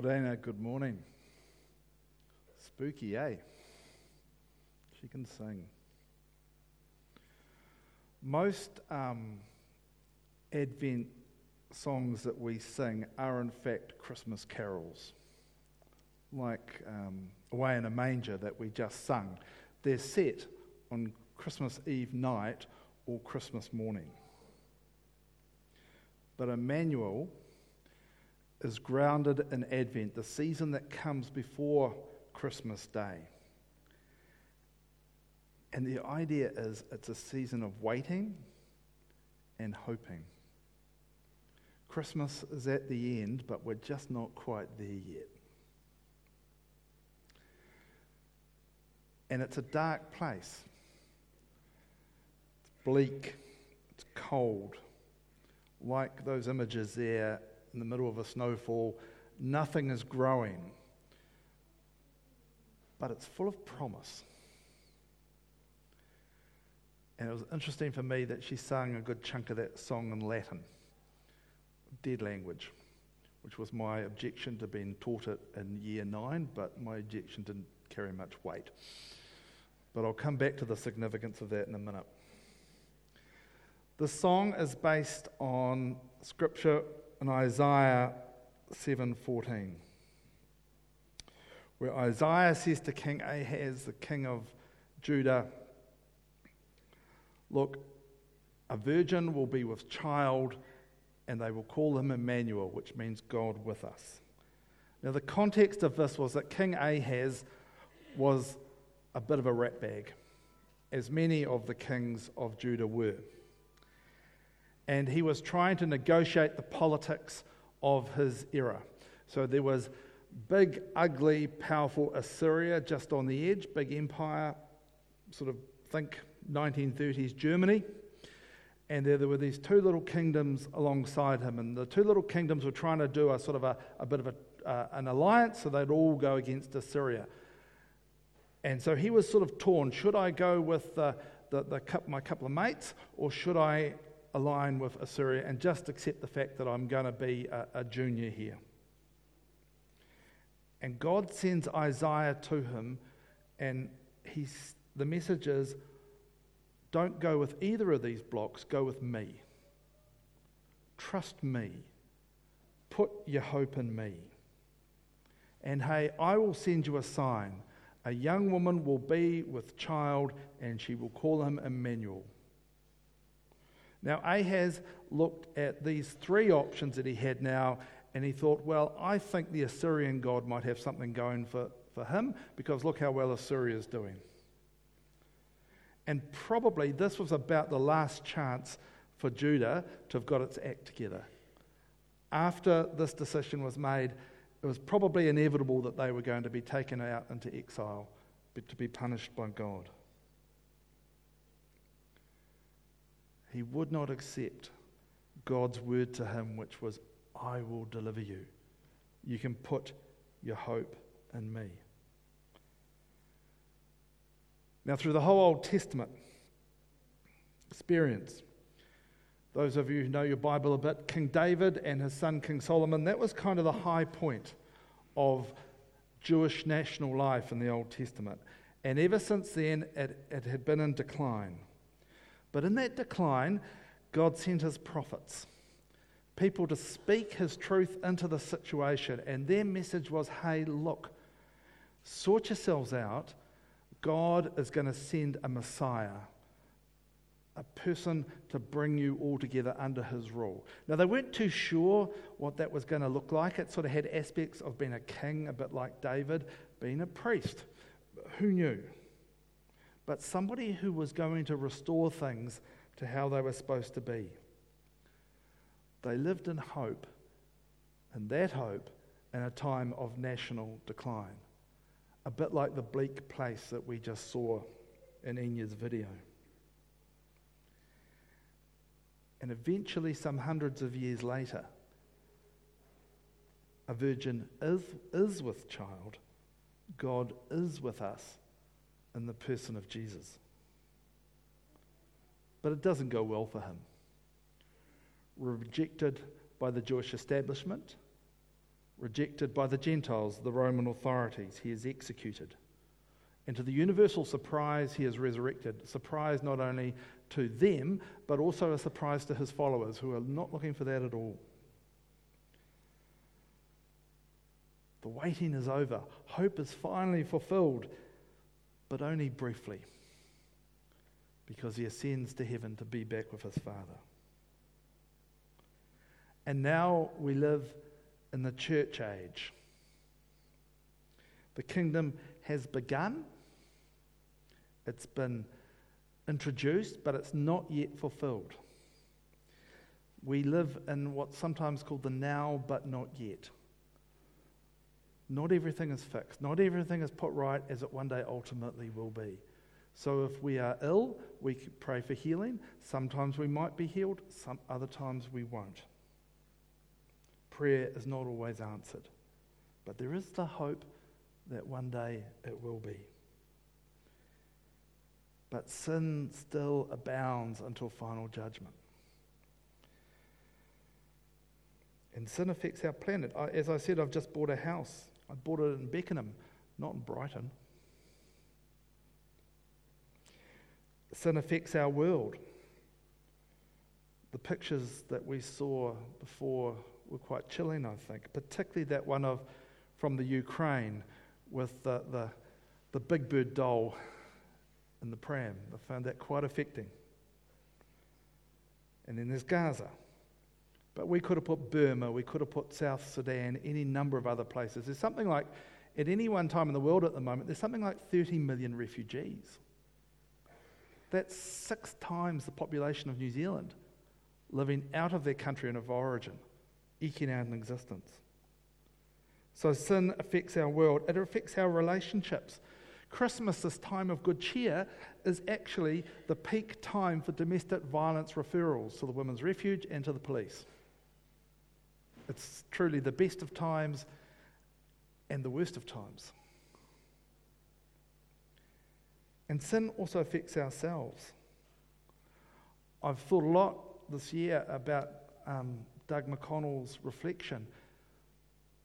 Well, Dana, good morning. Spooky, eh? She can sing. Most um, Advent songs that we sing are, in fact, Christmas carols, like um, Away in a Manger that we just sung. They're set on Christmas Eve night or Christmas morning. But Emmanuel is grounded in Advent, the season that comes before Christmas Day. And the idea is it's a season of waiting and hoping. Christmas is at the end, but we're just not quite there yet. And it's a dark place. It's bleak, it's cold. Like those images there in the middle of a snowfall, nothing is growing. But it's full of promise. And it was interesting for me that she sang a good chunk of that song in Latin, dead language, which was my objection to being taught it in year nine, but my objection didn't carry much weight. But I'll come back to the significance of that in a minute. The song is based on scripture in Isaiah 7:14, where Isaiah says to King Ahaz, the king of Judah, "Look, a virgin will be with child and they will call him Emmanuel, which means God with us. Now, the context of this was that King Ahaz was a bit of a ratbag, as many of the kings of Judah were. And he was trying to negotiate the politics of his era. So there was big, ugly, powerful Assyria just on the edge, big empire, sort of think 1930s Germany. And there, there were these two little kingdoms alongside him. And the two little kingdoms were trying to do a sort of a, a bit of a, uh, an alliance so they'd all go against Assyria. And so he was sort of torn. Should I go with the, the, the, my couple of mates, or should I align with Assyria and just accept the fact that I'm going to be a, a junior here? And God sends Isaiah to him, and he's, the message is don't go with either of these blocks, go with me. Trust me. Put your hope in me. And hey, I will send you a sign. A young woman will be with child, and she will call him Emmanuel. Now, Ahaz looked at these three options that he had now, and he thought, well, I think the Assyrian God might have something going for, for him, because look how well Assyria is doing. And probably this was about the last chance for Judah to have got its act together. After this decision was made, it was probably inevitable that they were going to be taken out into exile, to be punished by God. He would not accept God's word to him, which was, I will deliver you. You can put your hope in me. Now, through the whole Old Testament experience, those of you who know your Bible a bit, King David and his son King Solomon, that was kind of the high point of Jewish national life in the Old Testament. And ever since then, it, it had been in decline. But in that decline, God sent his prophets, people to speak his truth into the situation. And their message was hey, look, sort yourselves out. God is going to send a Messiah a person to bring you all together under his rule. Now, they weren't too sure what that was going to look like. It sort of had aspects of being a king, a bit like David, being a priest. Who knew? But somebody who was going to restore things to how they were supposed to be. They lived in hope, and that hope in a time of national decline. A bit like the bleak place that we just saw in Enya's video. And eventually, some hundreds of years later, a virgin is, is with child. God is with us in the person of Jesus. But it doesn't go well for him. Rejected by the Jewish establishment, rejected by the Gentiles, the Roman authorities, he is executed. And to the universal surprise, he is resurrected. Surprise not only to them, but also a surprise to his followers who are not looking for that at all. The waiting is over. Hope is finally fulfilled, but only briefly, because he ascends to heaven to be back with his Father. And now we live in the church age. The kingdom has begun, it's been introduced, but it's not yet fulfilled. We live in what's sometimes called the now but not yet. Not everything is fixed, not everything is put right as it one day ultimately will be. So if we are ill, we pray for healing. Sometimes we might be healed, some other times we won't. Prayer is not always answered, but there is the hope that one day it will be. But sin still abounds until final judgment. And sin affects our planet. As I said, I've just bought a house. I bought it in Beckenham, not in Brighton. Sin affects our world. The pictures that we saw before were quite chilling, I think, particularly that one of from the Ukraine with the, the, the big bird doll in the pram. I found that quite affecting. And then there's Gaza. But we could have put Burma, we could have put South Sudan, any number of other places. There's something like, at any one time in the world at the moment, there's something like 30 million refugees. That's six times the population of New Zealand living out of their country and of origin, eking out an existence. So sin affects our world, it affects our relationships. Christmas, this time of good cheer, is actually the peak time for domestic violence referrals to the Women's Refuge and to the police. It's truly the best of times and the worst of times. And sin also affects ourselves. I've thought a lot this year about um, Doug McConnell's reflection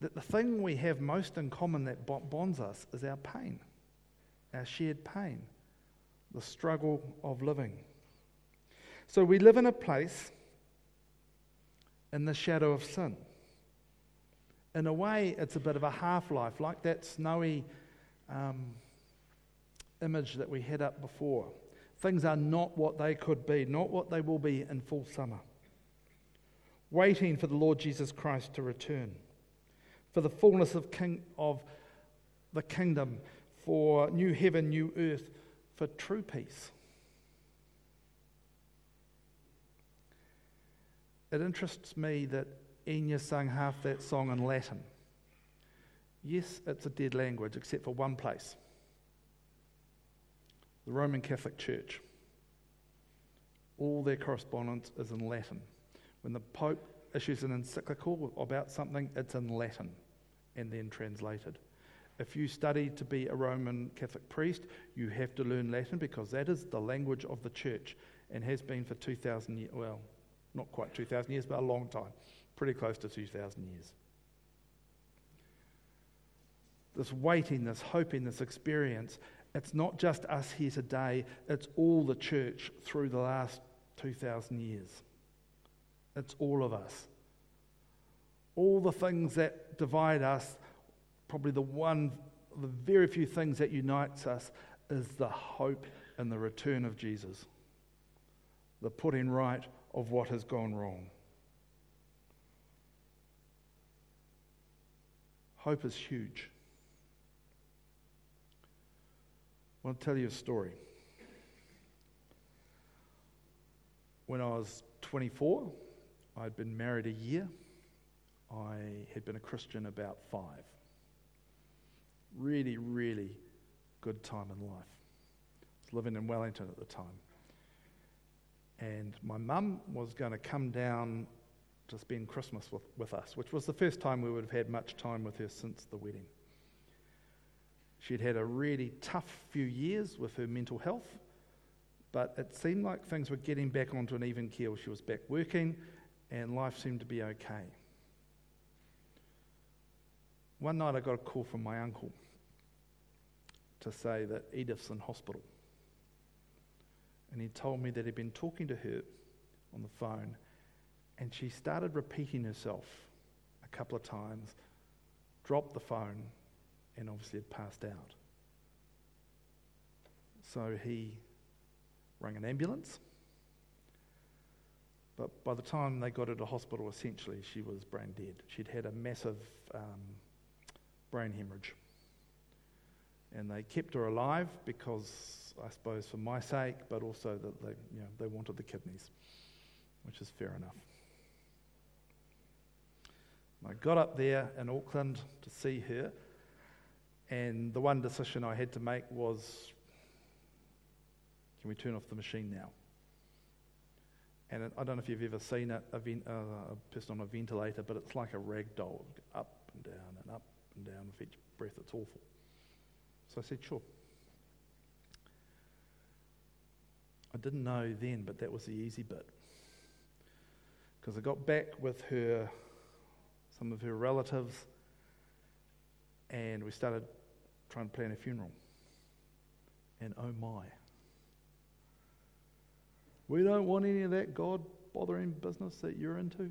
that the thing we have most in common that bonds us is our pain, our shared pain, the struggle of living. So we live in a place in the shadow of sin. In a way, it's a bit of a half life, like that snowy um, image that we had up before. Things are not what they could be, not what they will be in full summer. Waiting for the Lord Jesus Christ to return for the fullness of, king, of the kingdom, for new heaven, new earth, for true peace. It interests me that Enya sang half that song in Latin. Yes, it's a dead language, except for one place the Roman Catholic Church. All their correspondence is in Latin. When the Pope issues an encyclical about something, it's in Latin and then translated. If you study to be a Roman Catholic priest, you have to learn Latin because that is the language of the church and has been for 2,000 years. Well, not quite 2,000 years, but a long time. Pretty close to 2,000 years. This waiting, this hoping, this experience, it's not just us here today, it's all the church through the last 2,000 years. It's all of us. All the things that divide us, probably the one, the very few things that unites us is the hope and the return of Jesus, the putting right of what has gone wrong. Hope is huge. I want to tell you a story. When I was 24, I'd been married a year. I had been a Christian about five. Really, really good time in life. I was living in Wellington at the time. And my mum was going to come down to spend Christmas with, with us, which was the first time we would have had much time with her since the wedding. She'd had a really tough few years with her mental health, but it seemed like things were getting back onto an even keel. She was back working, and life seemed to be okay. One night I got a call from my uncle to say that Edith's in hospital. And he told me that he'd been talking to her on the phone, and she started repeating herself a couple of times, dropped the phone, and obviously had passed out. So he rang an ambulance. But by the time they got her to hospital, essentially, she was brain dead. She'd had a massive um, brain hemorrhage. And they kept her alive because, I suppose, for my sake, but also that they, you know, they wanted the kidneys, which is fair enough. I got up there in Auckland to see her, and the one decision I had to make was can we turn off the machine now? And I don't know if you've ever seen a, a, vent, uh, a person on a ventilator, but it's like a rag doll, up and down and up and down with each breath. It's awful. So I said, sure. I didn't know then, but that was the easy bit. Because I got back with her, some of her relatives, and we started trying to plan a funeral. And oh my. We don't want any of that God bothering business that you're into.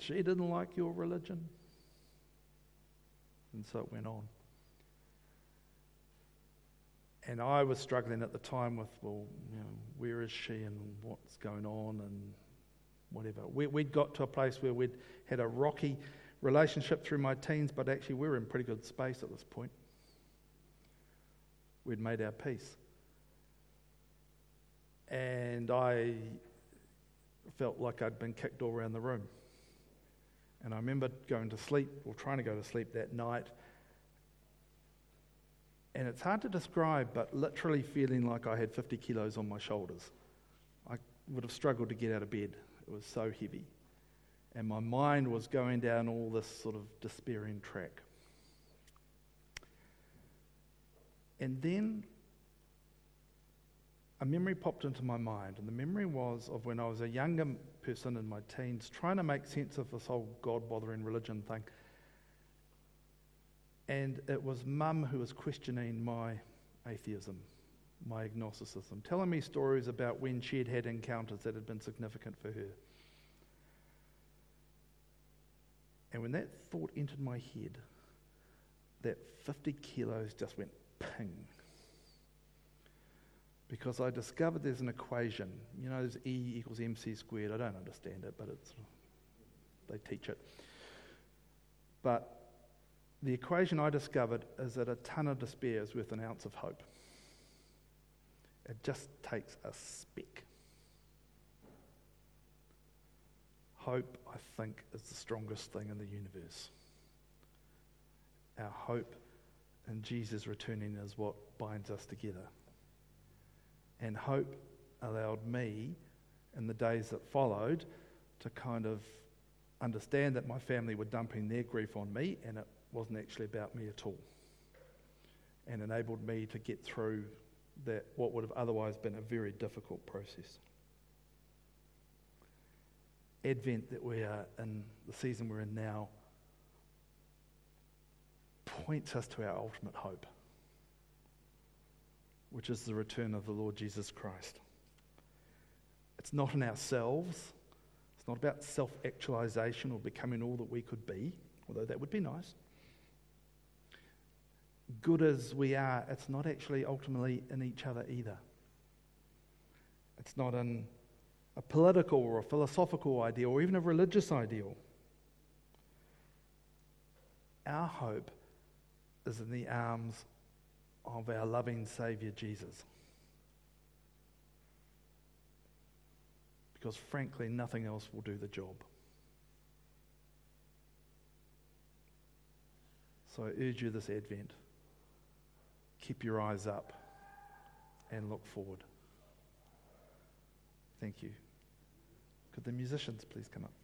She didn't like your religion. And so it went on. And I was struggling at the time with, well, you know, where is she and what's going on and whatever. We, we'd got to a place where we'd had a rocky relationship through my teens, but actually we were in pretty good space at this point. We'd made our peace. And I felt like I'd been kicked all around the room. And I remember going to sleep, or trying to go to sleep that night. And it's hard to describe, but literally feeling like I had 50 kilos on my shoulders. I would have struggled to get out of bed. It was so heavy. And my mind was going down all this sort of despairing track. And then a memory popped into my mind, and the memory was of when I was a younger person in my teens trying to make sense of this whole God bothering religion thing. And it was mum who was questioning my atheism, my agnosticism, telling me stories about when she had had encounters that had been significant for her. And when that thought entered my head, that 50 kilos just went ping. Because I discovered there's an equation. You know, there's E equals mc squared. I don't understand it, but it's, they teach it. But the equation I discovered is that a ton of despair is worth an ounce of hope. It just takes a speck. Hope, I think, is the strongest thing in the universe. Our hope in Jesus returning is what binds us together. And hope allowed me, in the days that followed, to kind of understand that my family were dumping their grief on me and it wasn't actually about me at all. And enabled me to get through that what would have otherwise been a very difficult process. Advent that we are in, the season we're in now, points us to our ultimate hope, which is the return of the Lord Jesus Christ. It's not in ourselves, it's not about self actualization or becoming all that we could be, although that would be nice. Good as we are, it's not actually ultimately in each other either. It's not in a political or a philosophical ideal or even a religious ideal. Our hope is in the arms of our loving Saviour Jesus. Because frankly, nothing else will do the job. So I urge you this Advent keep your eyes up and look forward. Thank you. Could the musicians please come up?